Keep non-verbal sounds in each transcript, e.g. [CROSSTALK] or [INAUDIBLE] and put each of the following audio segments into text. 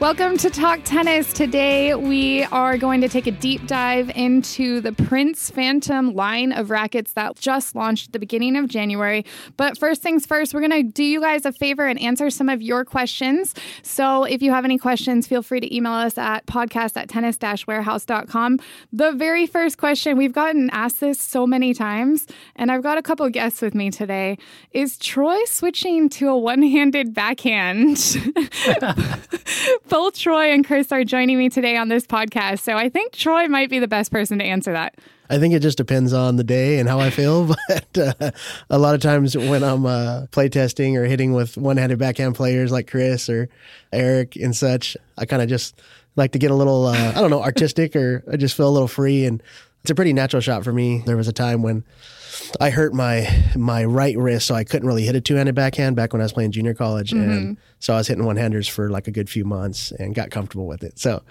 Welcome to Talk Tennis. Today we are going to take a deep dive into the Prince Phantom line of rackets that just launched at the beginning of January. But first things first, we're going to do you guys a favor and answer some of your questions. So if you have any questions, feel free to email us at podcast at tennis-warehouse.com. The very first question, we've gotten asked this so many times, and I've got a couple guests with me today. Is Troy switching to a one-handed backhand? [LAUGHS] [LAUGHS] both Troy and Chris are joining me today on this podcast. So I think Troy might be the best person to answer that. I think it just depends on the day and how I feel. [LAUGHS] But uh, a lot of times when I'm uh, playtesting or hitting with one-handed backhand players like Chris or Eric and such, I kind of just like to get a little, uh, I don't know, artistic or I just feel a little free. And it's a pretty natural shot for me. There was a time when I hurt my my right wrist, so I couldn't really hit a two handed backhand back when I was playing junior college, mm-hmm. and so I was hitting one handers for like a good few months and got comfortable with it. So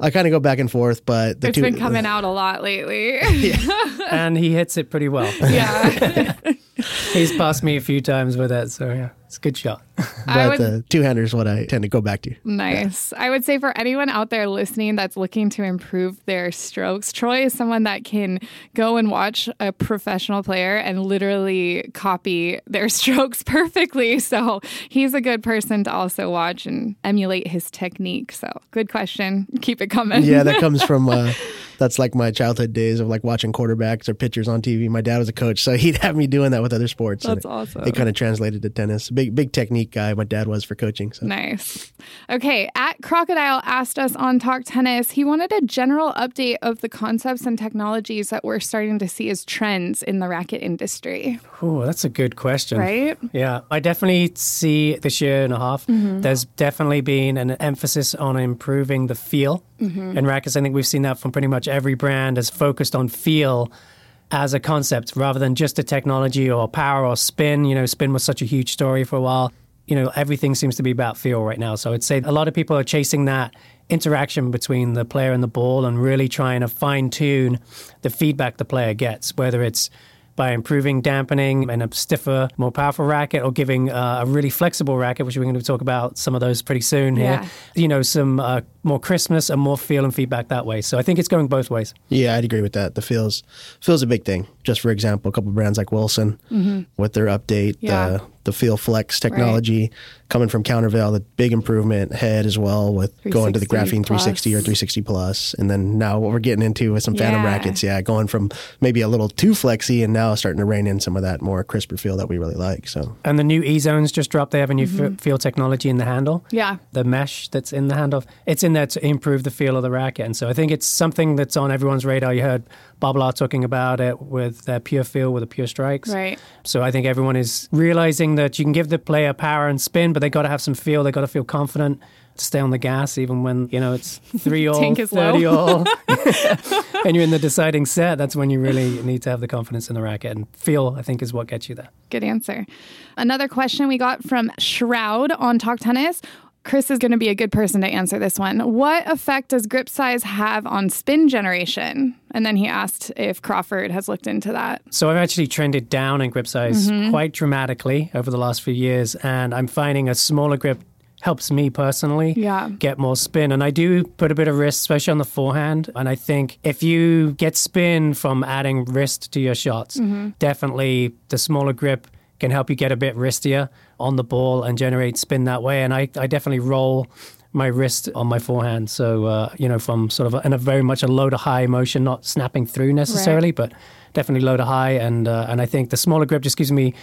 I kind of go back and forth, but the it's two, been coming out a lot lately. [LAUGHS] yeah. [LAUGHS] and he hits it pretty well. Yeah, [LAUGHS] he's passed me a few times with it, so yeah. It's a good shot. [LAUGHS] but would, the two hander is what I tend to go back to. Nice. Yeah. I would say for anyone out there listening that's looking to improve their strokes, Troy is someone that can go and watch a professional player and literally copy their [LAUGHS] strokes perfectly. So he's a good person to also watch and emulate his technique. So good question. Keep it coming. Yeah, that comes from. [LAUGHS] Uh, that's like my childhood days of like watching quarterbacks or pitchers on TV. My dad was a coach, so he'd have me doing that with other sports. That's it, awesome. It kind of translated to tennis. Big big technique guy. My dad was for coaching. So. Nice. Okay, at Crocodile asked us on Talk Tennis. He wanted a general update of the concepts and technologies that we're starting to see as trends in the racket industry. Oh, that's a good question. Right? Yeah, I definitely see this year and a half. Mm-hmm. There's definitely been an emphasis on improving the feel mm-hmm. in rackets. I think we've seen that from pretty much every brand has focused on feel as a concept rather than just a technology or power or spin. You know, spin was such a huge story for a while. You know, everything seems to be about feel right now. So I'd say a lot of people are chasing that interaction between the player and the ball and really trying to fine tune the feedback the player gets, whether it's by improving dampening and a stiffer, more powerful racket, or giving uh, a really flexible racket, which we're going to talk about some of those pretty soon here. Yeah. You know, some uh, more crispness and more feel and feedback that way. So I think it's going both ways. Yeah, I'd agree with that. The feels feels a big thing. Just for example, a couple brands like Wilson mm-hmm. with their update, yeah. the the Feel Flex technology right. Coming from Countervail, the big improvement head as well with going to the Graphene plus. 360 or 360 plus, and then now what we're getting into with some Phantom rackets, yeah, going from maybe a little too flexy and now starting to rein in some of that more crisper feel that we really like. So and the new E zones just dropped. They have a new mm-hmm. f- feel technology in the handle. Yeah, the mesh that's in the handle. It's in there to improve the feel of the racket, and so I think it's something that's on everyone's radar. You heard Bob Babolat talking about it with their pure feel with the pure strikes. Right. So I think everyone is realizing that you can give the player power and spin, but they got to have some feel. They got to feel confident to stay on the gas, even when you know it's [LAUGHS] three all, thirty all, [LAUGHS] [LAUGHS] and you're in the deciding set. That's when you really need to have the confidence in the racket and feel. I think is what gets you there. Good answer. Another question we got from Shroud on Talk Tennis. Chris is going to be a good person to answer this one. What effect does grip size have on spin generation? And then he asked if Crawford has looked into that. So I've actually trended down in grip size mm-hmm. quite dramatically over the last few years, and I'm finding a smaller grip helps me personally yeah. get more spin. And I do put a bit of wrist, especially on the forehand. And I think if you get spin from adding wrist to your shots, mm-hmm. definitely the smaller grip can help you get a bit wristier on the ball and generate spin that way. And I, I definitely roll my wrist on my forehand. So, uh, you know, from sort of a, in a very much a low to high motion, not snapping through necessarily, right. but definitely low to high. And, uh, and I think the smaller grip just gives me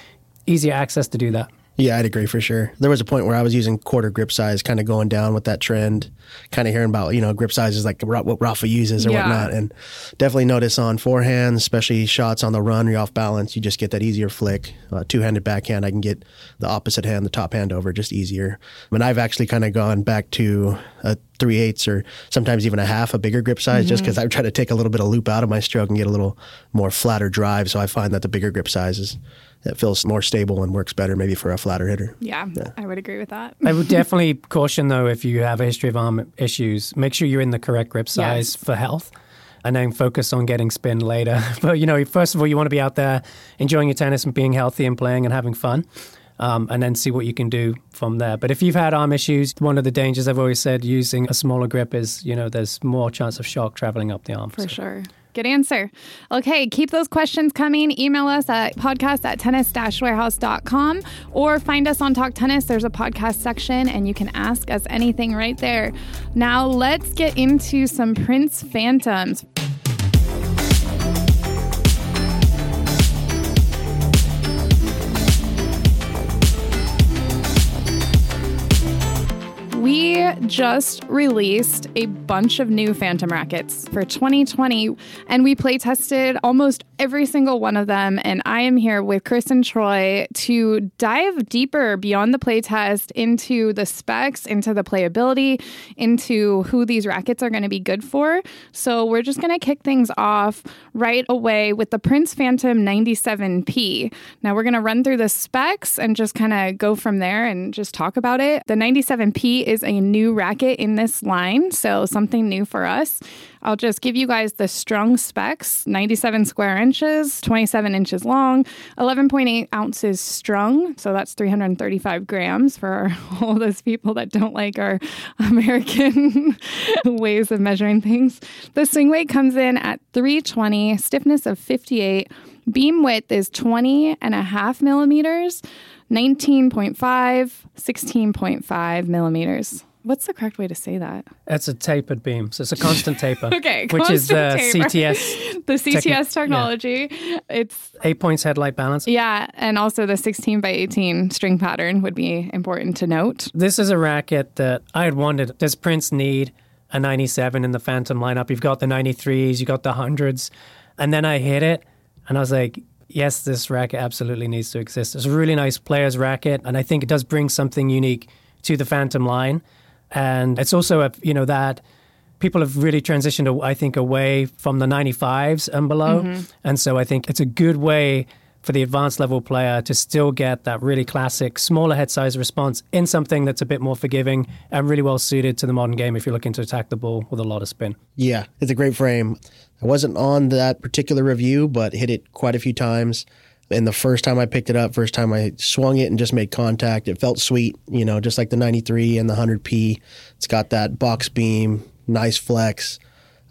easier access to do that. Yeah, I'd agree for sure. There was a point where I was using quarter grip size, kind of going down with that trend, kind of hearing about, you know, grip sizes like what Rafa uses or yeah. whatnot. And definitely notice on forehand, especially shots on the run, you're off balance, you just get that easier flick. Uh, Two handed backhand, I can get the opposite hand, the top hand over just easier. And I've actually kind of gone back to a three eighths or sometimes even a half a bigger grip size, just because I try to take a little bit of loop out of my stroke and get a little more flatter drive. So I find that the bigger grip size is it feels more stable and works better maybe for a flatter hitter. Yeah, I would agree with that. I would [LAUGHS] definitely caution though if you have a history of arm issues, make sure you're in the correct grip size Yes. for health. And then focus on getting spin later. [LAUGHS] But you know, first of all, you want to be out there enjoying your tennis and being healthy and playing and having fun, um, and then see what you can do from there. But if you've had arm issues, one of the dangers I've always said using a smaller grip is, you know, there's more chance of shock traveling up the arm. For So- sure. Good answer. Okay, keep those questions coming. Email us at podcast at tennis-warehouse.com or find us on Talk Tennis. There's a podcast section and you can ask us anything right there. Now let's get into some Prince Phantoms. We just released a bunch of new Phantom rackets for 2020, and we play tested almost every single one of them. And I am here with Chris and Troy to dive deeper beyond the play test into the specs, into the playability, into who these rackets are going to be good for. So we're just going to kick things off right away with the Prince Phantom 97P. Now we're going to run through the specs and just kind of go from there and just talk about it. The 97P is a new racket in this line, so something new for us. I'll just give you guys the strung specs 97 square inches, 27 inches long, 11.8 ounces strung. So that's 335 grams for [LAUGHS] all those people that don't like our [LAUGHS] American [LAUGHS] ways of measuring things. The swing weight comes in at 320, stiffness of 58. Beam width is 20 and a half millimeters, 19.5, 16.5 millimeters. What's the correct way to say that? It's a tapered beam, so it's a constant taper. [LAUGHS] Okay, which is constant uh, taper. CTS [LAUGHS] The CTS yeah. technology. It's eight points headlight balance. yeah, and also the 16 by 18 string pattern would be important to note. This is a racket that I had wondered does Prince need a 97 in the Phantom lineup? You've got the 93s, you've got the 100s. And then I hit it and I was like, yes, this racket absolutely needs to exist. It's a really nice player's racket. And I think it does bring something unique to the Phantom line. And it's also, a, you know, that people have really transitioned, I think, away from the 95s and below. Mm-hmm. And so I think it's a good way for the advanced level player to still get that really classic smaller head size response in something that's a bit more forgiving and really well suited to the modern game if you're looking to attack the ball with a lot of spin. Yeah, it's a great frame. I wasn't on that particular review, but hit it quite a few times. And the first time I picked it up, first time I swung it and just made contact, it felt sweet, you know, just like the 93 and the 100P. It's got that box beam, nice flex,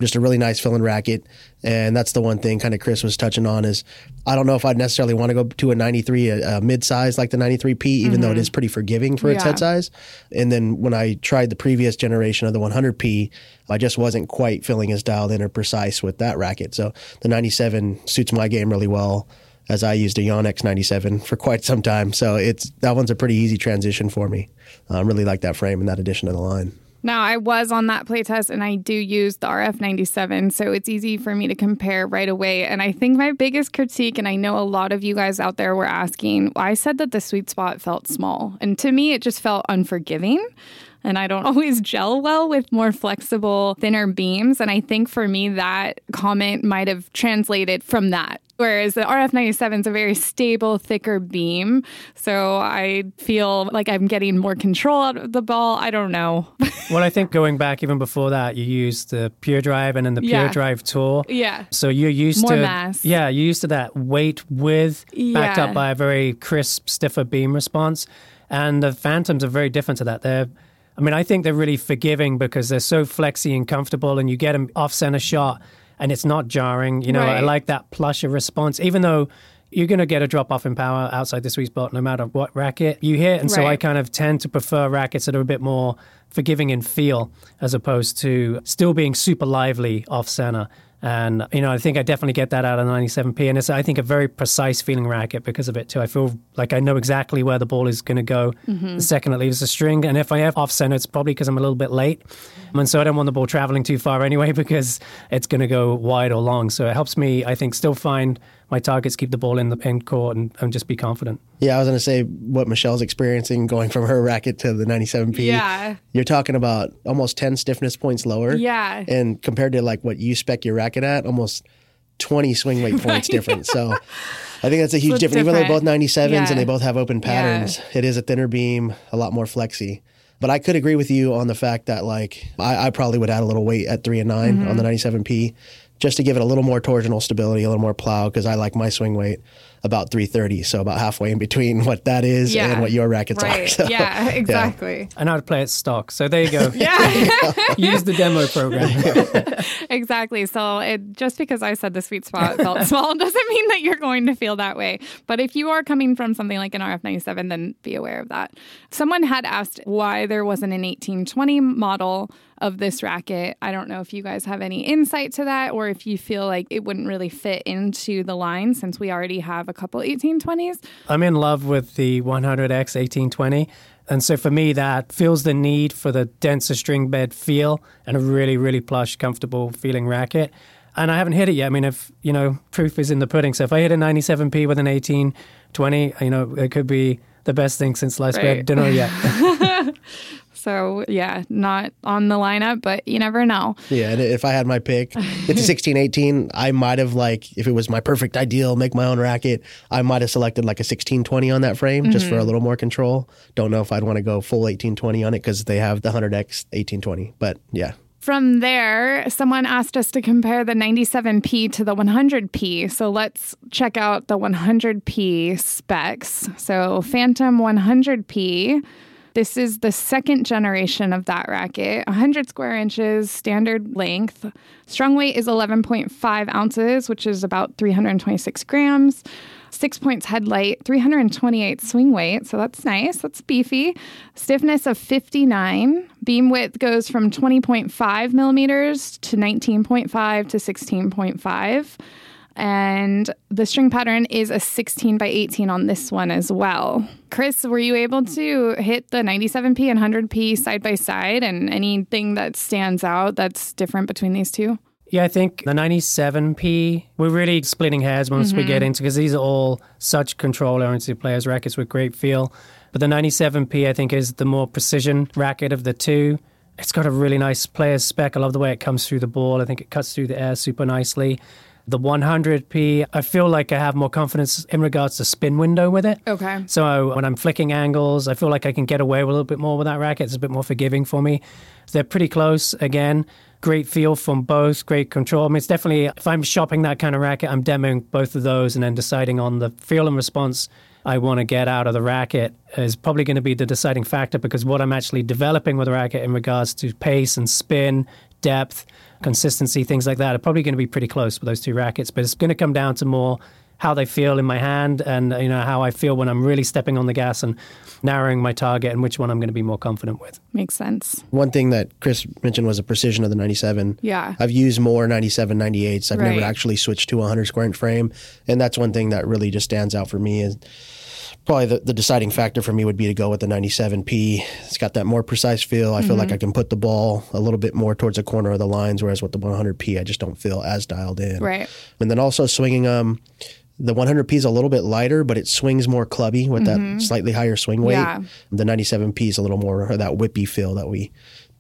just a really nice filling racket. And that's the one thing kind of Chris was touching on is I don't know if I'd necessarily want to go to a 93, a, a mid size like the 93P, even though it mm-hmm. is pretty forgiving for its head size. And then when I tried the previous generation of the 100P, I just wasn't quite feeling as dialed in or precise with that racket. So the 97 suits my game really well as I used a Yonex 97 for quite some time. So it's that one's a pretty easy transition for me. I really like that frame and that addition to the line. Now, I was on that playtest and I do use the RF97, so it's easy for me to compare right away. And I think my biggest critique, and I know a lot of you guys out there were asking, I said that the sweet spot felt small. And to me, it just felt unforgiving. And I don't [LAUGHS] always gel well with more flexible, thinner beams. And I think for me, that comment might have translated from that. Whereas the RF97 is a very stable, thicker beam. So I feel like I'm getting more control out of the ball. I don't know. [LAUGHS] Well, I think going back even before that, you used the Pure Drive and then the Pure Yeah. Drive Tour. yeah. So you're used More to mass. yeah, you're used to that weight with backed Yeah. up by a very crisp, stiffer beam response, and the Phantoms are very different to that. They're, I mean, I think they're really forgiving because they're so flexy and comfortable, and you get them off center shot, and it's not jarring. You know, I like that plusher response, even though. You're going to get a drop off in power outside the sweet spot no matter what racket you hit. And so I kind of tend to prefer rackets that are a bit more forgiving in feel as opposed to still being super lively off center. And, you know, I think I definitely get that out of the 97P. And it's, I think, a very precise feeling racket because of it, too. I feel like I know exactly where the ball is going to go mm-hmm. the second it leaves the string. And if I have off center, it's probably because I'm a little bit late. Mm-hmm. And so I don't want the ball traveling too far anyway [LAUGHS] because it's going to go wide or long. So it helps me, I think, still find my targets, keep the ball in the in court, and, and just be confident. Yeah, I was going to say what Michelle's experiencing going from her racket to the 97P. Yeah. You're talking about almost 10 stiffness points lower. Yeah. And compared to like what you spec your racket at, almost 20 swing weight points [LAUGHS] different. So I think that's a huge So difference. Even though they're both 97s Yeah. and they both have open patterns, it is a thinner beam, a lot more flexy. But I could agree with you on the fact that like I, I probably would add a little weight at three and 9 Mm-hmm. on the 97P just to give it a little more torsional stability, a little more plow because I like my swing weight about 330, so about halfway in between what that is Yeah. and what your rackets are. Right. [LAUGHS] So, yeah, exactly. And I would play it stock. So there you go. [LAUGHS] Yeah. [LAUGHS] Use the demo program. Exactly. So it just because I said the sweet spot felt small doesn't mean that you're going to feel that way. But if you are coming from something like an RF97, then be aware of that. Someone had asked why there wasn't an 1820 model of this racket. I don't know if you guys have any insight to that or if you feel like it wouldn't really fit into the line since we already have a couple 1820s. I'm in love with the 100X 1820. And so for me, that feels the need for the denser string bed feel and a really, really plush, comfortable feeling racket. And I haven't hit it yet. I mean, if, you know, proof is in the pudding. So if I hit a 97P with an 1820, you know, it could be the best thing since sliced Right. bread. Don't know yet. [LAUGHS] [LAUGHS] So, yeah, not on the lineup, but you never know. Yeah, and if I had my pick, it's a [LAUGHS] 16, 18. I might have like if it was my perfect ideal, make my own racket. I might have selected like a 16, 20 on that frame just for a mm-hmm. little more control. Don't know if I'd want to go full 18, 20 on it because they have the 100x 18, 20. But yeah, From there, someone asked us to compare the 97P to the 100P. So let's check out the 100P specs. So, Phantom 100P. This is the second generation of that racket, 100 square inches, standard length. Strung weight is 11.5 ounces, which is about 326 grams. Six points headlight, 328 swing weight. So that's nice. That's beefy. Stiffness of 59. Beam width goes from 20.5 millimeters to 19.5 to 16.5. And the string pattern is a 16 by 18 on this one as well. Chris, were you able to hit the 97p and 100p side by side and anything that stands out that's different between these two? Yeah, I think the 97P, we're really splitting hairs once we get mm-hmm. into because these are all such control oriented players, rackets with great feel. But the 97P, I think, is the more precision racket of the two. It's got a really nice player's spec. I love the way it comes through the ball. I think it cuts through the air super nicely. The 100P, I feel like I have more confidence in regards to spin window with it. Okay. So when I'm flicking angles, I feel like I can get away with a little bit more with that racket. It's a bit more forgiving for me. They're pretty close again. Great feel from both, great control. I mean, it's definitely, if I'm shopping that kind of racket, I'm demoing both of those and then deciding on the feel and response I want to get out of the racket is probably going to be the deciding factor because what I'm actually developing with the racket in regards to pace and spin, depth, consistency, things like that are probably going to be pretty close with those two rackets. But it's going to come down to more how they feel in my hand and you know how I feel when I'm really stepping on the gas and narrowing my target and which one I'm going to be more confident with. Makes sense. one thing that Chris mentioned was the precision of the 97. Yeah. I've used more 97, 98s. I've Right. never actually switched to a 100 square inch frame. And that's one thing that really just stands out for me is probably the, the deciding factor for me would be to go with the 97P. It's got that more precise feel. I feel like I can put the ball a little bit more towards the corner of the lines, whereas with the 100P, I just don't feel as dialed in. Right. And then also swinging um the 100P is a little bit lighter, but it swings more clubby with that slightly higher swing weight. Yeah. The 97P is a little more of that whippy feel that we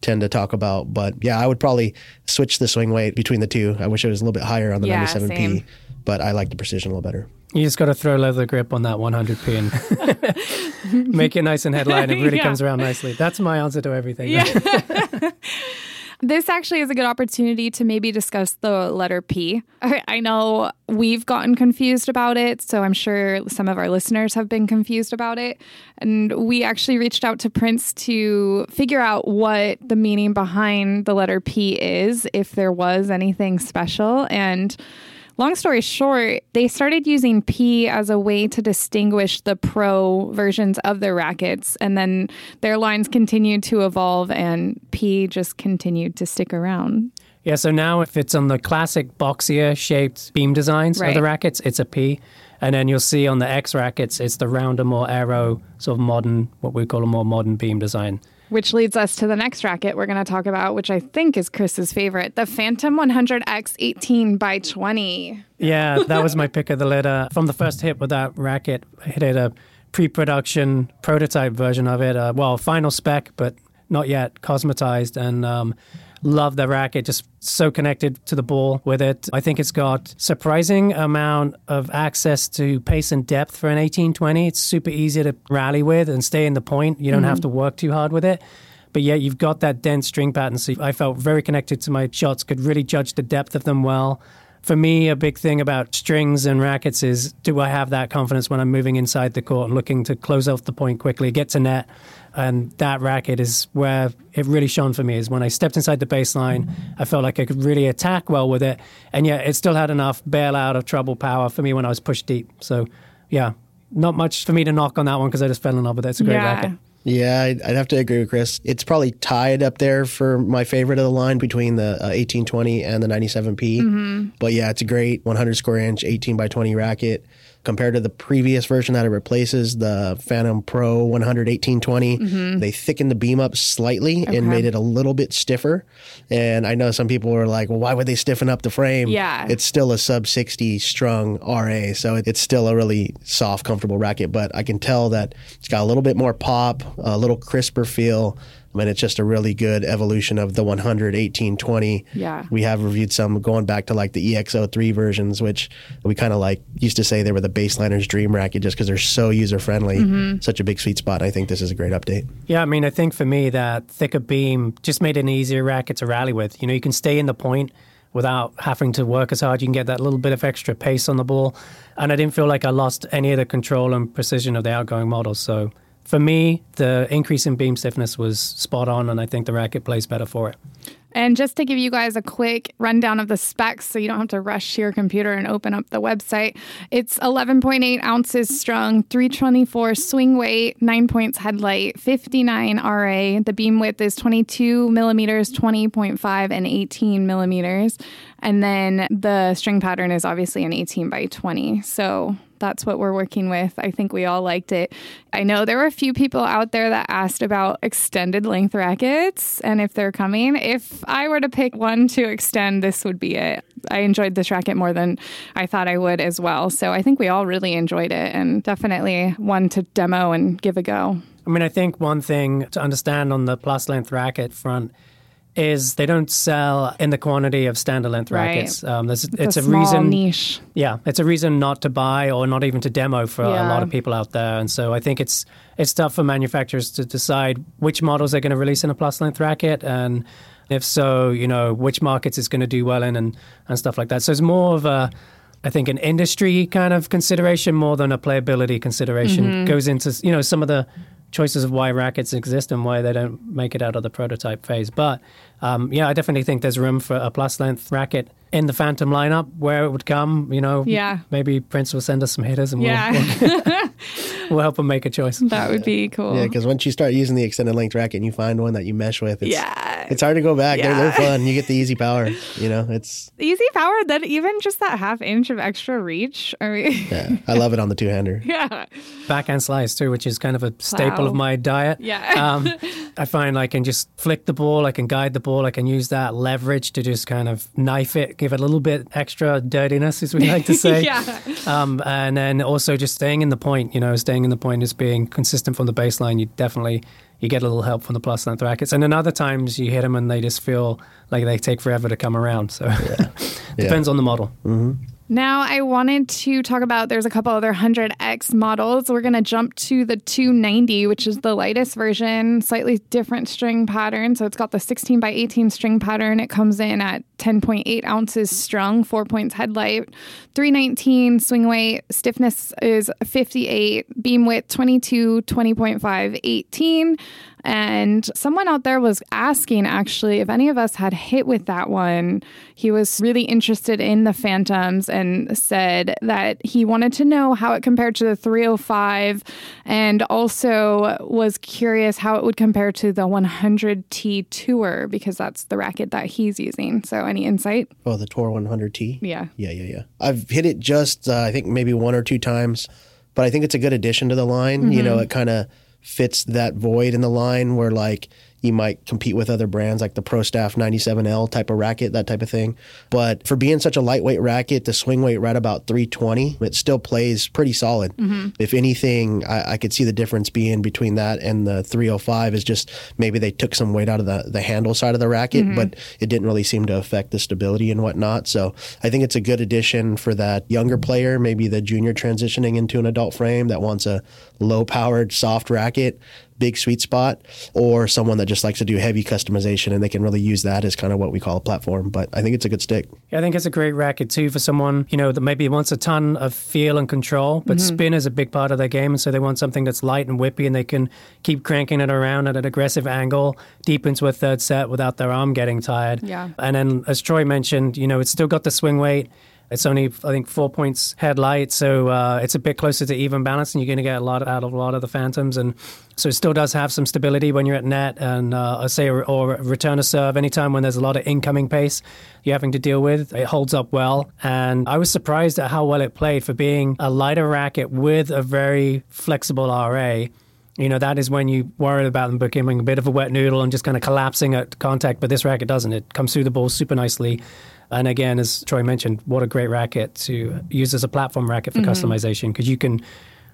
tend to talk about. But yeah, I would probably switch the swing weight between the two. I wish it was a little bit higher on the Yeah, 97P, same. but I like the precision a little better. You just got to throw leather grip on that 100p and [LAUGHS] [LAUGHS] make it nice and headline. It really [LAUGHS] Yeah. comes around nicely. That's my answer to everything. Yeah. This actually is a good opportunity to maybe discuss the letter P. I know we've gotten confused about it, so I'm sure some of our listeners have been confused about it. And we actually reached out to Prince to figure out what the meaning behind the letter P is, if there was anything special. And Long story short, they started using P as a way to distinguish the pro versions of their rackets, and then their lines continued to evolve, and P just continued to stick around. Yeah, so now if it's on the classic boxier shaped beam designs of the rackets, it's a P. And then you'll see on the X rackets, it's the rounder, more arrow, sort of modern, what we call a more modern beam design. Which leads us to the next racket we're going to talk about, which I think is Chris's favorite the Phantom 100X 18 by 20. Yeah, that was my pick of the litter. From the first hit with that racket, I hit it a pre production prototype version of it. Uh, well, final spec, but not yet cosmetized. And um, love the racket, just so connected to the ball with it. I think it's got surprising amount of access to pace and depth for an 1820. It's super easy to rally with and stay in the point. You don't mm-hmm. have to work too hard with it. But yet you've got that dense string pattern. So I felt very connected to my shots, could really judge the depth of them well for me, a big thing about strings and rackets is do I have that confidence when I'm moving inside the court and looking to close off the point quickly, get to net? And that racket is where it really shone for me. Is when I stepped inside the baseline, I felt like I could really attack well with it, and yet it still had enough bailout of trouble power for me when I was pushed deep. So, yeah, not much for me to knock on that one because I just fell in love with it. It's a great yeah. racket. Yeah, I'd, I'd, have to agree with Chris. It's probably tied up there for my favorite of the line between the uh, 1820 and the 97P. Mm-hmm. But yeah, it's a great 100 square inch 18 by 20 racket compared to the previous version that it replaces, the Phantom Pro 11820. Mm-hmm. They thickened the beam up slightly okay. and made it a little bit stiffer. And I know some people were like, well, why would they stiffen up the frame? Yeah. It's still a sub 60 strung RA. So it's still a really soft, comfortable racket. But I can tell that it's got a little bit more pop, a little crisper feel. I mean, it's just a really good evolution of the 100, 18, 20. Yeah. We have reviewed some going back to like the EXO3 versions, which we kind of like used to say they were the baseliner's dream racket just because they're so user friendly. Mm-hmm. Such a big sweet spot. I think this is a great update. Yeah, I mean, I think for me, that thicker beam just made it an easier racket to rally with. You know, you can stay in the point without having to work as hard. You can get that little bit of extra pace on the ball. And I didn't feel like I lost any of the control and precision of the outgoing model. So for me, the increase in beam stiffness was spot on, and I think the racket plays better for it. And just to give you guys a quick rundown of the specs so you don't have to rush to your computer and open up the website, it's 11.8 ounces strung, 324 swing weight, 9 points headlight, 59 RA. The beam width is 22 millimeters, 20.5, and 18 millimeters. And then the string pattern is obviously an 18 by 20. So that's what we're working with. I think we all liked it. I know there were a few people out there that asked about extended length rackets and if they're coming. If I were to pick one to extend, this would be it. I enjoyed this racket more than I thought I would as well. So I think we all really enjoyed it and definitely one to demo and give a go. I mean, I think one thing to understand on the plus length racket front is they don't sell in the quantity of standard length rackets. Right. Um, it's, it's a, a reason niche. Yeah, it's a reason not to buy or not even to demo for yeah. a lot of people out there. And so I think it's it's tough for manufacturers to decide which models they're going to release in a plus length racket and if so, you know, which markets it's going to do well in and, and stuff like that. So it's more of a I think an industry kind of consideration more than a playability consideration mm-hmm. goes into you know some of the choices of why rackets exist and why they don't make it out of the prototype phase. But um, yeah, I definitely think there's room for a plus length racket in the Phantom lineup where it would come. You know, yeah. maybe Prince will send us some hitters and yeah. we'll, [LAUGHS] we'll, we'll help him make a choice. That would be cool. Yeah, because once you start using the extended length racket and you find one that you mesh with, it's, yeah. it's hard to go back. Yeah. They're, they're fun. You get the easy power. You know, it's [LAUGHS] easy power. Then even just that half inch of extra reach. I mean, [LAUGHS] yeah, I love it on the two hander. [LAUGHS] yeah, backhand slice too, which is kind of a staple wow. of my diet. Yeah, um, I find I can just flick the ball, I can guide the ball, I can use that leverage to just kind of knife it, give it a little bit extra dirtiness, as we [LAUGHS] like to say. yeah. Um, and then also just staying in the point, you know, staying in the point is being consistent from the baseline. You definitely you get a little help from the plus length rackets. And then other times you hit them and they just feel like they take forever to come around. So yeah. [LAUGHS] depends yeah. on the model. Mm-hmm. Now, I wanted to talk about there's a couple other 100X models. We're going to jump to the 290, which is the lightest version, slightly different string pattern. So it's got the 16 by 18 string pattern. It comes in at 10.8 ounces strung, four points headlight, 319 swing weight, stiffness is 58, beam width 22, 20.5, 18. And someone out there was asking actually if any of us had hit with that one. He was really interested in the Phantoms and said that he wanted to know how it compared to the 305 and also was curious how it would compare to the 100T Tour because that's the racket that he's using. So, any insight? Oh, the Tour 100T? Yeah. Yeah, yeah, yeah. I've hit it just, uh, I think, maybe one or two times, but I think it's a good addition to the line. Mm-hmm. You know, it kind of fits that void in the line where like you might compete with other brands like the Pro Staff 97L type of racket, that type of thing. But for being such a lightweight racket, the swing weight right about 320, it still plays pretty solid. Mm-hmm. If anything, I, I, could see the difference being between that and the 305 is just maybe they took some weight out of the, the handle side of the racket, mm-hmm. but it didn't really seem to affect the stability and whatnot. So I think it's a good addition for that younger player, maybe the junior transitioning into an adult frame that wants a low powered soft racket big sweet spot or someone that just likes to do heavy customization and they can really use that as kind of what we call a platform. But I think it's a good stick. Yeah, I think it's a great racket too for someone, you know, that maybe wants a ton of feel and control, but mm-hmm. spin is a big part of their game. And so they want something that's light and whippy and they can keep cranking it around at an aggressive angle deep into a third set without their arm getting tired. Yeah. And then as Troy mentioned, you know, it's still got the swing weight. It's only, I think, four points headlight, so uh, it's a bit closer to even balance, and you're going to get a lot out of a lot of the Phantoms. And so it still does have some stability when you're at net, and uh, say, or, or return a serve. Anytime when there's a lot of incoming pace you're having to deal with, it holds up well. And I was surprised at how well it played for being a lighter racket with a very flexible RA you know, that is when you worry about them becoming a bit of a wet noodle and just kind of collapsing at contact. But this racket doesn't. It comes through the ball super nicely. And again, as Troy mentioned, what a great racket to use as a platform racket for mm-hmm. customization because you can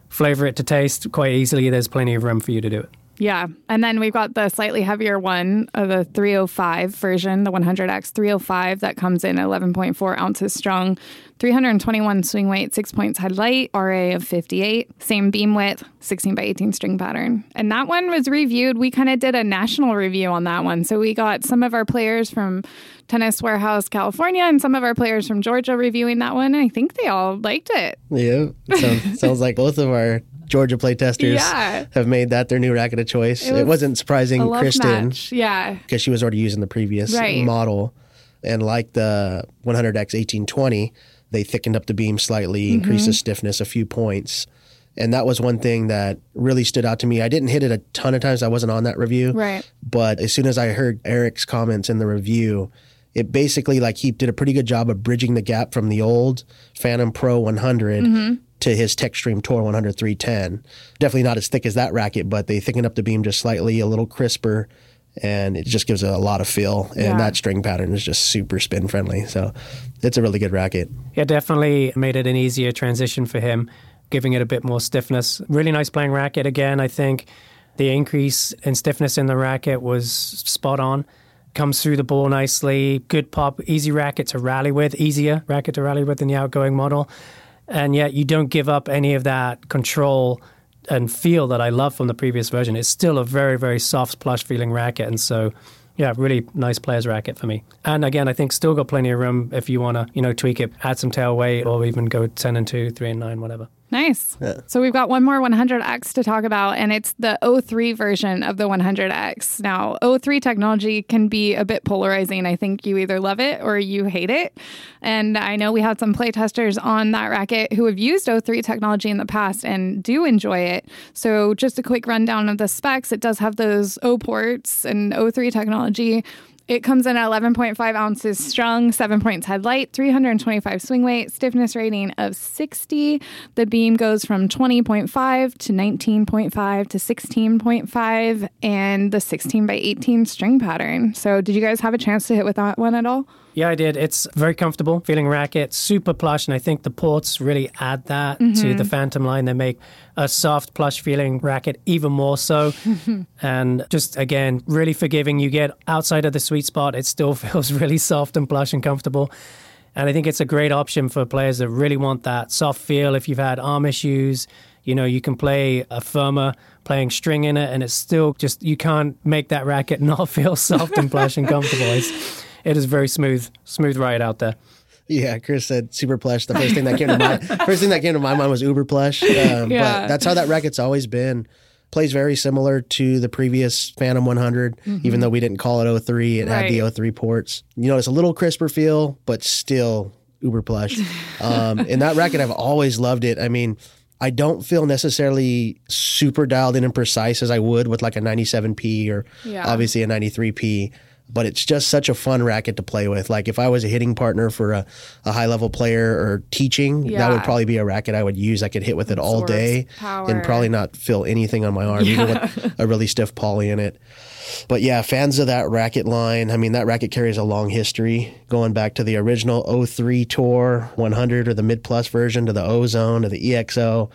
flavor it to taste quite easily. There's plenty of room for you to do it. Yeah. And then we've got the slightly heavier one, uh, the 305 version, the 100X 305 that comes in 11.4 ounces strong, 321 swing weight, six points head light, RA of 58, same beam width, 16 by 18 string pattern. And that one was reviewed. We kind of did a national review on that one. So we got some of our players from Tennis Warehouse, California, and some of our players from Georgia reviewing that one. I think they all liked it. Yeah. Sounds, [LAUGHS] sounds like both of our Georgia playtesters yeah. have made that their new racket of choice. It, was not surprising Kristen. Match. Yeah. Because she was already using the previous right. model. And like the 100X 1820, they thickened up the beam slightly, mm-hmm. increased the stiffness a few points. And that was one thing that really stood out to me. I didn't hit it a ton of times. I wasn't on that review. Right. But as soon as I heard Eric's comments in the review, it basically like he did a pretty good job of bridging the gap from the old Phantom Pro 100 mm-hmm. To his Textreme Tour 100 310. Definitely not as thick as that racket, but they thicken up the beam just slightly, a little crisper and it just gives it a lot of feel. And yeah. that string pattern is just super spin friendly. So it's a really good racket. Yeah, definitely made it an easier transition for him, giving it a bit more stiffness. Really nice playing racket again. I think the increase in stiffness in the racket was spot on. Comes through the ball nicely, good pop, easy racket to rally with, easier racket to rally with than the outgoing model. And yet you don't give up any of that control and feel that I love from the previous version. It's still a very, very soft, plush feeling racket. And so, yeah, really nice player's racket for me. And again, I think still got plenty of room if you want to, you know, tweak it, add some tail weight, or even go 10 and 2, 3 and 9, whatever. Nice. Yeah. So we've got one more 100X to talk about, and it's the O3 version of the 100X. Now, O3 technology can be a bit polarizing. I think you either love it or you hate it. And I know we had some playtesters on that racket who have used O3 technology in the past and do enjoy it. So, just a quick rundown of the specs it does have those O ports and O3 technology. It comes in at 11.5 ounces strung, 7 points headlight, 325 swing weight, stiffness rating of 60. The beam goes from 20.5 to 19.5 to 16.5, and the 16 by 18 string pattern. So, did you guys have a chance to hit with that one at all? Yeah, I did. It's very comfortable, feeling racket, super plush, and I think the ports really add that mm-hmm. to the Phantom line. They make a soft, plush feeling racket even more so. [LAUGHS] and just again, really forgiving. You get outside of the sweet spot, it still [LAUGHS] feels really soft and plush and comfortable. And I think it's a great option for players that really want that soft feel. If you've had arm issues, you know, you can play a firmer playing string in it, and it's still just, you can't make that racket [LAUGHS] not feel soft and plush and comfortable. It's, it is very smooth, smooth ride out there. Yeah, Chris said super plush. The first thing that came to my [LAUGHS] first thing that came to my mind was uber plush. Um, yeah. But that's how that racket's always been. Plays very similar to the previous Phantom 100, mm-hmm. even though we didn't call it O3. It right. had the O3 ports. You know, it's a little crisper feel, but still uber plush. [LAUGHS] Um, and that racket, I've always loved it. I mean, I don't feel necessarily super dialed in and precise as I would with like a 97P or yeah. obviously a 93P. But it's just such a fun racket to play with. Like if I was a hitting partner for a, a high level player or teaching, that would probably be a racket I would use. I could hit with it all day power. and probably not feel anything on my arm, even with a really stiff poly in it. But yeah, fans of that racket line. I mean, that racket carries a long history going back to the original O3 Tour 100 or the mid plus version to the Ozone to the EXO.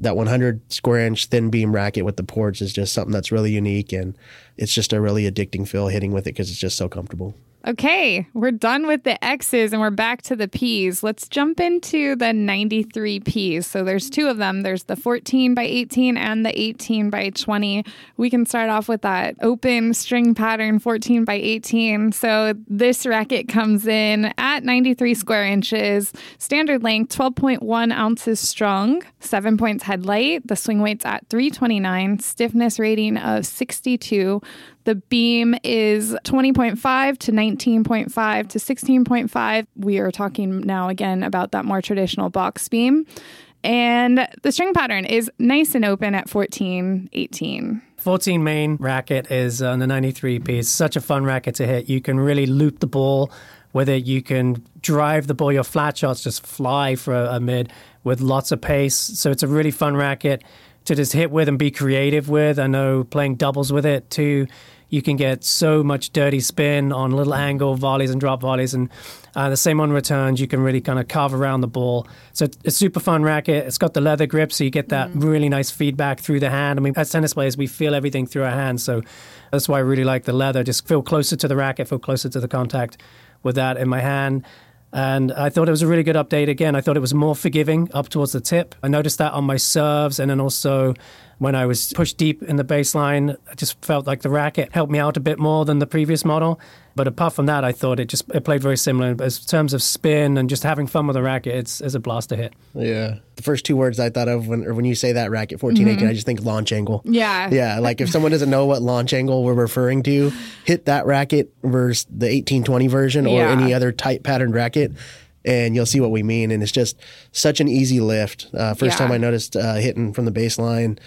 That 100 square inch thin beam racket with the ports is just something that's really unique and it's just a really addicting feel hitting with it because it's just so comfortable. Okay, we're done with the X's and we're back to the P's. Let's jump into the 93 P's. So there's two of them. There's the 14 by 18 and the 18 by 20. We can start off with that open string pattern 14 by 18. So this racket comes in at 93 square inches, standard length 12.1 ounces strong, 7 points headlight. The swing weight's at 329, stiffness rating of 62. The beam is 20.5 to 19.5 to 16.5. We are talking now again about that more traditional box beam. And the string pattern is nice and open at 14, 18. 14 main racket is uh, on the 93 piece. Such a fun racket to hit. You can really loop the ball with it. You can drive the ball. Your flat shots just fly for a, a mid with lots of pace. So it's a really fun racket to just hit with and be creative with. I know playing doubles with it too. You can get so much dirty spin on little angle volleys and drop volleys, and uh, the same on returns. You can really kind of carve around the ball. So it's a super fun racket. It's got the leather grip, so you get that really nice feedback through the hand. I mean, as tennis players, we feel everything through our hands, so that's why I really like the leather. Just feel closer to the racket, feel closer to the contact with that in my hand. And I thought it was a really good update. Again, I thought it was more forgiving up towards the tip. I noticed that on my serves, and then also when I was pushed deep in the baseline, I just felt like the racket helped me out a bit more than the previous model. But apart from that, I thought it just it played very similar. But in terms of spin and just having fun with the racket, it's, it's a blast to hit. Yeah. The first two words I thought of when or when you say that racket 14 18 I just think launch angle. Yeah. Yeah, like if someone doesn't know what launch angle we're referring to, hit that racket versus the 1820 version or Yeah. any other tight patterned racket and you'll see what we mean and it's just such an easy lift. Uh, first Yeah. time I noticed uh, hitting from the baseline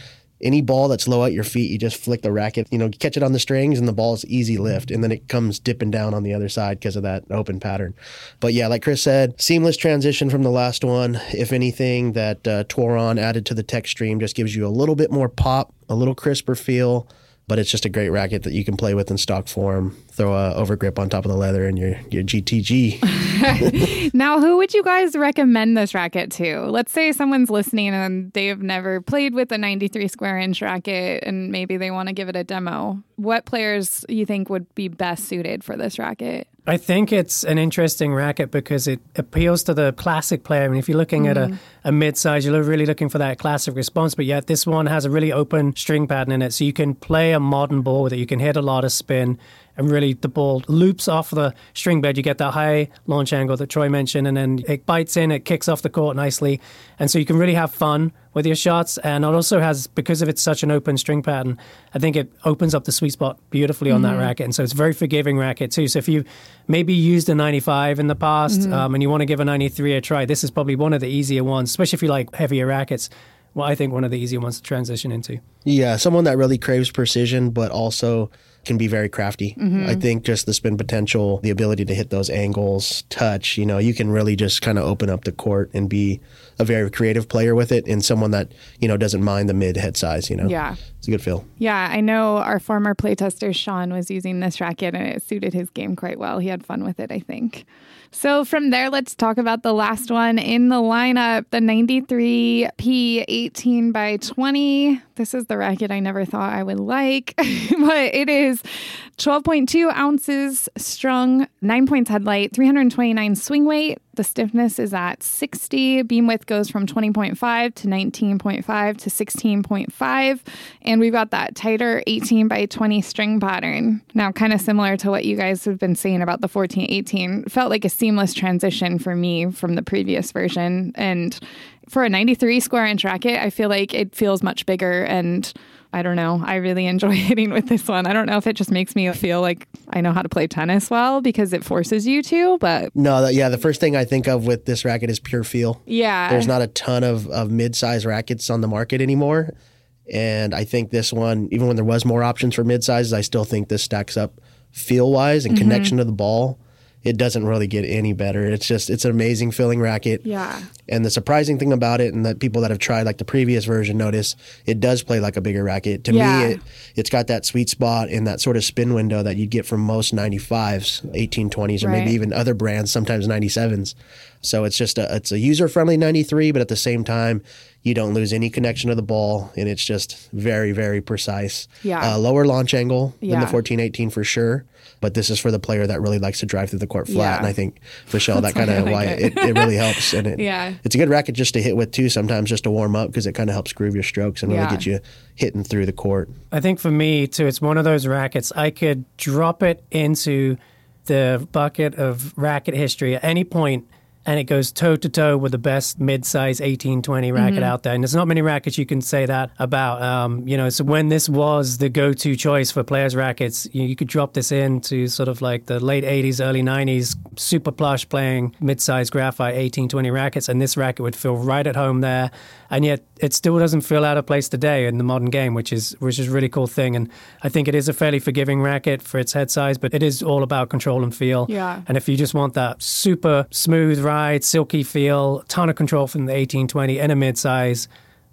any ball that's low at your feet, you just flick the racket, you know, catch it on the strings and the ball's easy lift. And then it comes dipping down on the other side because of that open pattern. But yeah, like Chris said, seamless transition from the last one. If anything, that uh, Twaron added to the Textreme just gives you a little bit more pop, a little crisper feel. But it's just a great racket that you can play with in stock form. Throw a over grip on top of the leather and your your GTG. [LAUGHS] [LAUGHS] Now, who would you guys recommend this racket to? Let's say someone's listening and they've never played with a 93 square inch racket and maybe they want to give it a demo. What players you think would be best suited for this racket? I think it's an interesting racket because it appeals to the classic player. I mean, if you're looking at a, mm-hmm. a mid size, you're really looking for that classic response. But yet, this one has a really open string pattern in it. So you can play a modern ball with it. You can hit a lot of spin, and really the ball loops off the string bed. You get that high launch angle that Troy mentioned, and then it bites in, it kicks off the court nicely. And so you can really have fun with your shots. And it also has, because of it's such an open string pattern, I think it opens up the sweet spot beautifully on that racket. And so it's a very forgiving racket too. So if you maybe used a 95 in the past um, and you want to give a 93 a try, this is probably one of the easier ones, especially if you like heavier rackets. Well, I think one of the easier ones to transition into. Yeah, someone that really craves precision, but also can be very crafty. Mm-hmm. I think just the spin potential, the ability to hit those angles, touch, you know, you can really just kind of open up the court and be a very creative player with it and someone that, you know, doesn't mind the mid head size, you know. Yeah. It's a good feel. Yeah, I know our former playtester Sean was using this racket and it suited his game quite well. He had fun with it, I think. So from there, let's talk about the last one in the lineup, the 93P 18 by 20. This is the racket I never thought I would like, [LAUGHS] but it is 12.2 ounces strung, nine points headlight, 329 swing weight. The stiffness is at 60. Beam width goes from 20.5 to 19.5 to 16.5. And we've got that tighter 18 by 20 string pattern. Now, kind of similar to what you guys have been saying about the 14 18. Felt like a seamless transition for me from the previous version. And for a 93 square inch racket, I feel like it feels much bigger and I don't know. I really enjoy [LAUGHS] hitting with this one. I don't know if it just makes me feel like I know how to play tennis well because it forces you to, but No, that, yeah, the first thing I think of with this racket is pure feel. yeah. There's not a ton of, of mid size rackets on the market anymore. And I think this one, even when there was more options for mid sizes, I still think this stacks up feel wise Mm-hmm. and connection to the ball, it doesn't really get any better. It's just it's an amazing feeling racket. Yeah. And the surprising thing about it, and that people that have tried like the previous version notice, it does play like a bigger racket. To Yeah. me, it, it's got that sweet spot and that sort of spin window that you'd get from most 95s, 1820s, or Right. maybe even other brands, sometimes 97s. So it's just a it's a user friendly 93, but at the same time, you don't lose any connection to the ball, and it's just very very precise. Yeah. Uh, lower launch angle than Yeah. the 1418 for sure. But this is for the player that really likes to drive through the court flat, Yeah. and I think Michelle, that kind of like why it. it, it really helps. And it, Yeah. it's a good racket just to hit with too. Sometimes just to warm up because it kind of helps groove your strokes and really Yeah. get you hitting through the court. I think for me too, it's one of those rackets I could drop it into the bucket of racket history at any point and it goes toe to toe with the best mid-size 1820 racket out there. And there's not many rackets you can say that about. Um, you know, so when this was the go-to choice for players' rackets, you, you could drop this into sort of like the late 80s, early 90s, super plush playing mid-size graphite 1820 rackets, and this racket would feel right at home there. And yet, it still doesn't feel out of place today in the modern game, which is which is a really cool thing. And I think it is a fairly forgiving racket for its head size, but it is all about control and feel. Yeah. And if you just want that super smooth ride, silky feel, ton of control from the 1820 and a mid size,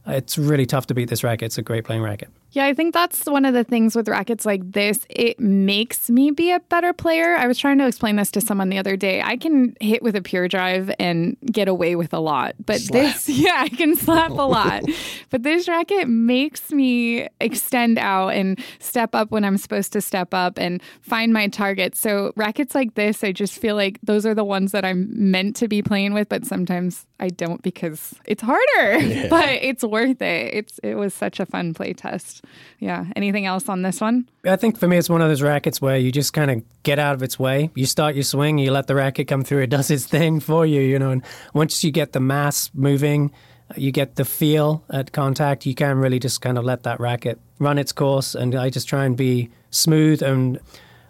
it's really tough to beat this racket. It's a great playing racket. Yeah, I think that's one of the things with rackets like this. It makes me be a better player. I was trying to explain this to someone the other day. I can hit with a pure drive and get away with a lot, but this, [LAUGHS] yeah, I can slap a lot. [LAUGHS] but this racket makes me extend out and step up when I'm supposed to step up and find my target. So rackets like this, I just feel like those are the ones that I'm meant to be playing with, but sometimes I don't because it's harder. [LAUGHS] but it's worth it. It's it was such a fun play test. Yeah. Anything else on this one? I think for me, it's one of those rackets where you just kind of get out of its way. You start your swing, you let the racket come through, it does its thing for you, you know. And once you get the mass moving, you get the feel at contact, you can really just kind of let that racket run its course. And I just try and be smooth and.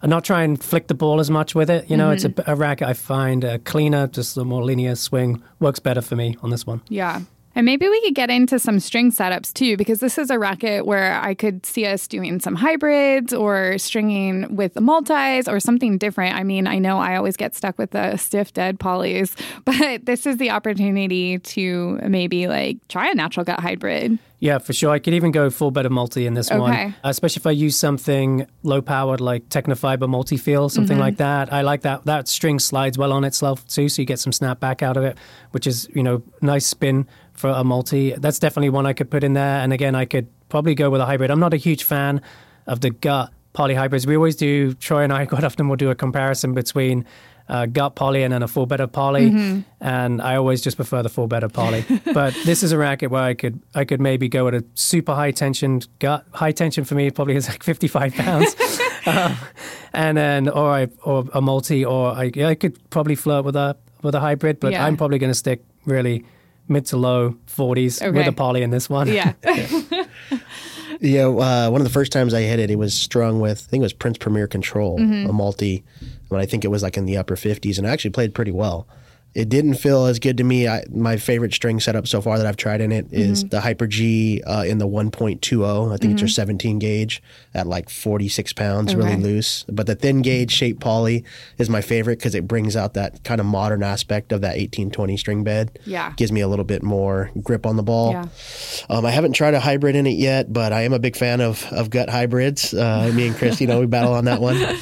And not try and flick the ball as much with it. You know, it's a, a racket I find uh, cleaner, just a more linear swing works better for me on this one. Yeah. And maybe we could get into some string setups too, because this is a racket where I could see us doing some hybrids or stringing with the multis or something different. I mean, I know I always get stuck with the stiff dead polys, [LAUGHS] but this is the opportunity to maybe like try a natural gut hybrid. Yeah, for sure. I could even go full bed of multi in this Okay. one, especially if I use something low powered like Tecnifibre multi feel, something Mm-hmm. like that. I like that. That string slides well on itself too, so you get some snap back out of it, which is you know nice spin for a multi. That's definitely one I could put in there. And again, I could probably go with a hybrid. I'm not a huge fan of the gut poly hybrids. We always do. Troy and I [LAUGHS] quite often will do a comparison between. Uh, gut poly and then a full bed of poly, Mm-hmm. and I always just prefer the full bed of poly. [LAUGHS] but this is a racket where I could I could maybe go at a super high tension gut. High tension for me probably is like [LAUGHS] 55 pounds, um, and then or I, or a multi, or I, I could probably flirt with a with a hybrid. But Yeah. I'm probably going to stick really mid to low 40s with a poly in this one. Yeah. [LAUGHS] [LAUGHS] Yeah, uh, one of the first times I hit it, it was strung with, I think it was Prince Premier Control, Mm-hmm. a multi, but I think it was like in the upper 50s, and I actually played pretty well. It didn't feel as good to me. I, my favorite string setup so far that I've tried in it is Mm-hmm. the Hyper G uh, in the 1.20. I think it's your 17 gauge at like 46 pounds, really loose. But the thin gauge shape poly is my favorite because it brings out that kind of modern aspect of that 1820 string bed. Yeah. Gives me a little bit more grip on the ball. Yeah. Um, I haven't tried a hybrid in it yet, but I am a big fan of, of gut hybrids. Uh, me and Chris, you know, we battle on that one. [LAUGHS]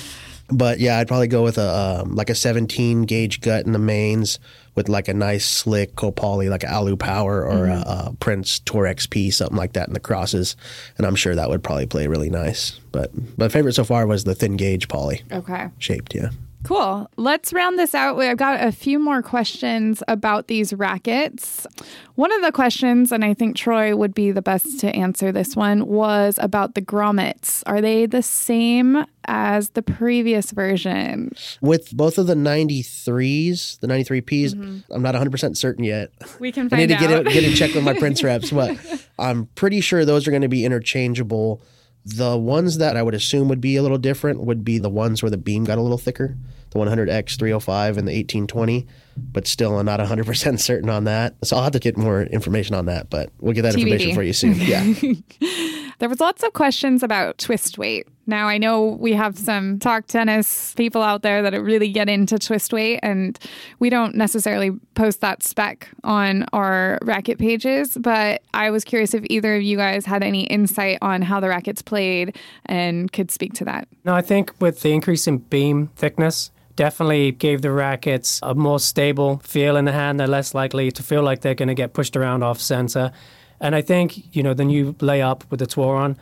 But yeah, I'd probably go with a um, like a 17 gauge gut in the mains with like a nice slick copoly, like a Alu Power or a, a Prince Tour XP, something like that in the crosses. And I'm sure that would probably play really nice. But my favorite so far was the thin gauge poly okay. shaped. Yeah. Cool. Let's round this out. I've got a few more questions about these rackets. One of the questions, and I think Troy would be the best to answer this one, was about the grommets. Are they the same as the previous version? With both of the 93s, the 93Ps, mm-hmm. I'm not 100% certain yet. We can I need to out. get it, get it checked with my Prince [LAUGHS] reps, but I'm pretty sure those are going to be interchangeable. The ones that I would assume would be a little different would be the ones where the beam got a little thicker, the 100X 305 and the 1820, but still I'm not 100% certain on that. So I'll have to get more information on that, but we'll get that TBD. information for you soon. [LAUGHS] Yeah. There was lots of questions about twist weight. Now, I know we have some talk tennis people out there that really get into twist weight, and we don't necessarily post that spec on our racket pages. But I was curious if either of you guys had any insight on how the rackets played and could speak to that. No, I think with the increase in beam thickness, definitely gave the rackets a more stable feel in the hand. They're less likely to feel like they're going to get pushed around off center. And I think, you know, the new layup with the Twaron,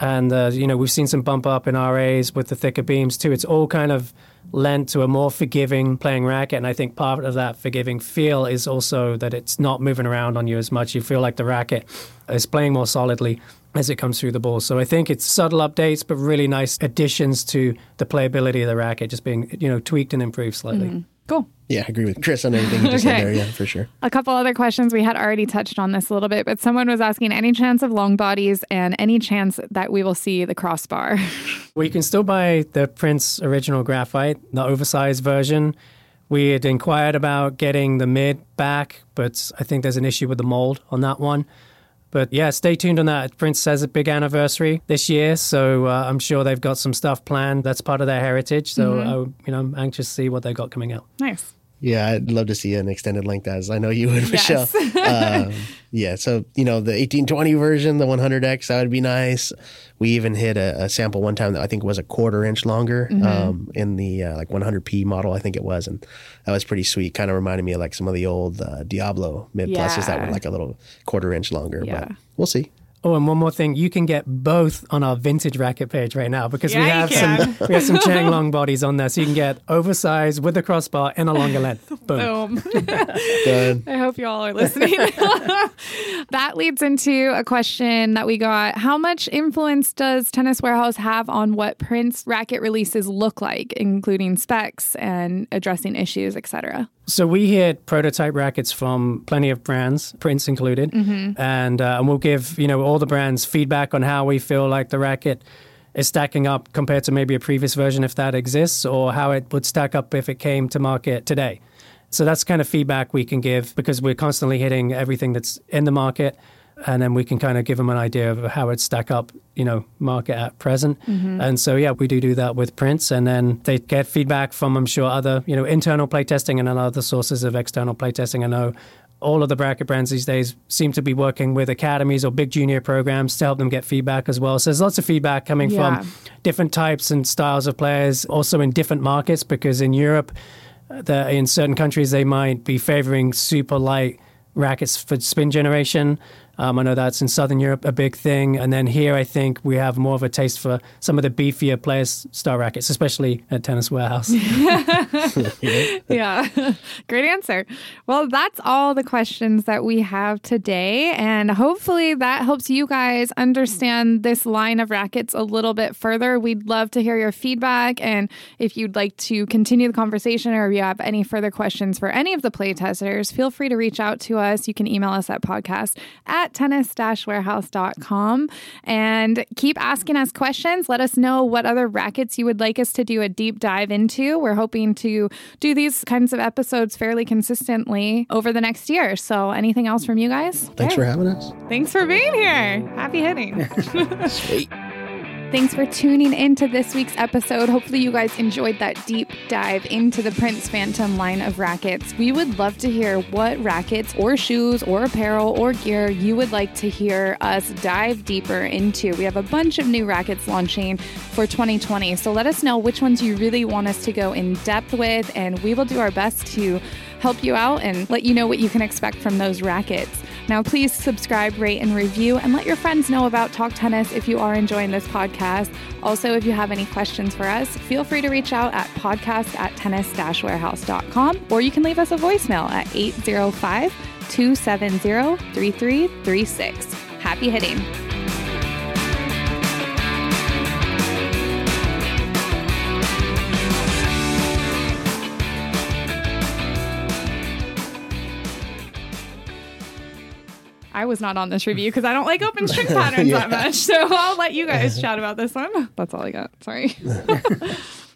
and, uh, you know, we've seen some bump up in RAs with the thicker beams too. It's all kind of lent to a more forgiving playing racket. And I think part of that forgiving feel is also that it's not moving around on you as much. You feel like the racket is playing more solidly as it comes through the ball. So I think it's subtle updates, but really nice additions to the playability of the racket, just being, you know, tweaked and improved slightly. Mm-hmm. Cool. Yeah, I agree with Chris on everything you just okay. said there. Yeah, for sure. A couple other questions. We had already touched on this a little bit, but someone was asking any chance of long bodies and any chance that we will see the crossbar. [LAUGHS] well, you can still buy the Prince original graphite, the oversized version. We had inquired about getting the mid back, but I think there's an issue with the mold on that one. But yeah, stay tuned on that. Prince has a big anniversary this year, so uh, I'm sure they've got some stuff planned. That's part of their heritage. So mm-hmm. uh, you know, I'm anxious to see what they've got coming out. Nice. Yeah, I'd love to see an extended length as I know you would, Michelle. Yes. um, yeah, so you know the 1820 version, the 100X, that would be nice. We even hit a, a sample one time that I think was a quarter inch longer mm-hmm. um, in the uh, like 100p model, I think it was, and that was pretty sweet. Kind of reminded me of like some of the old uh, Diablo mid pluses yeah. that were like a little quarter inch longer. Yeah. But we'll see. Oh, and one more thing, you can get both on our vintage racket page right now because yeah, we have some [LAUGHS] we have some Chang long bodies on there, so you can get oversized with a crossbar and a longer length. [LAUGHS] Boom. Boom. [LAUGHS] I hope you all are listening. that leads into a question that we got: How much influence does Tennis Warehouse have on what Prince racket releases look like, including specs and addressing issues, etc.? So we hit prototype rackets from plenty of brands, Prince included, mm-hmm. and uh, and we'll give you know all the brands feedback on how we feel like the racket is stacking up compared to maybe a previous version if that exists, or how it would stack up if it came to market today. So that's kind of feedback we can give because we're constantly hitting everything that's in the market and then we can kind of give them an idea of how it stack up, you know, market at present. Mm-hmm. And so yeah, we do do that with Prince, and then they get feedback from I'm sure other you know internal playtesting and other sources of external playtesting. I know all of the bracket brands these days seem to be working with academies or big junior programs to help them get feedback as well. So there's lots of feedback coming yeah. from different types and styles of players, also in different markets, because in Europe, the, in certain countries, they might be favoring super light rackets for spin generation. Um, I know that's in Southern Europe a big thing. And then here, I think we have more of a taste for some of the beefier players' star rackets, especially at Tennis Warehouse. [LAUGHS] [LAUGHS] yeah, [LAUGHS] great answer. Well, that's all the questions that we have today. And hopefully that helps you guys understand this line of rackets a little bit further. We'd love to hear your feedback. And if you'd like to continue the conversation or if you have any further questions for any of the playtesters, feel free to reach out to us. You can email us at podcast at at tennis-warehouse.com and keep asking us questions. Let us know what other rackets you would like us to do a deep dive into. We're hoping to do these kinds of episodes fairly consistently over the next year. So anything else from you guys? Thanks for having us. Thanks for being here. Happy hitting. [LAUGHS] Sweet. Thanks for tuning in to this week's episode. Hopefully, you guys enjoyed that deep dive into the Prince Phantom line of rackets. We would love to hear what rackets or shoes or apparel or gear you would like to hear us dive deeper into. We have a bunch of new rackets launching for 2020, so let us know which ones you really want us to go in depth with, and we will do our best to help you out and let you know what you can expect from those rackets. Now, please subscribe, rate, and review, and let your friends know about Talk Tennis if you are enjoying this podcast. Also, if you have any questions for us, feel free to reach out at podcast at tennis warehouse.com, or you can leave us a voicemail at 805 270 3336. Happy hitting! I was not on this review because I don't like open string [LAUGHS] patterns yeah. that much. So I'll let you guys chat about this one. That's all I got. Sorry. [LAUGHS]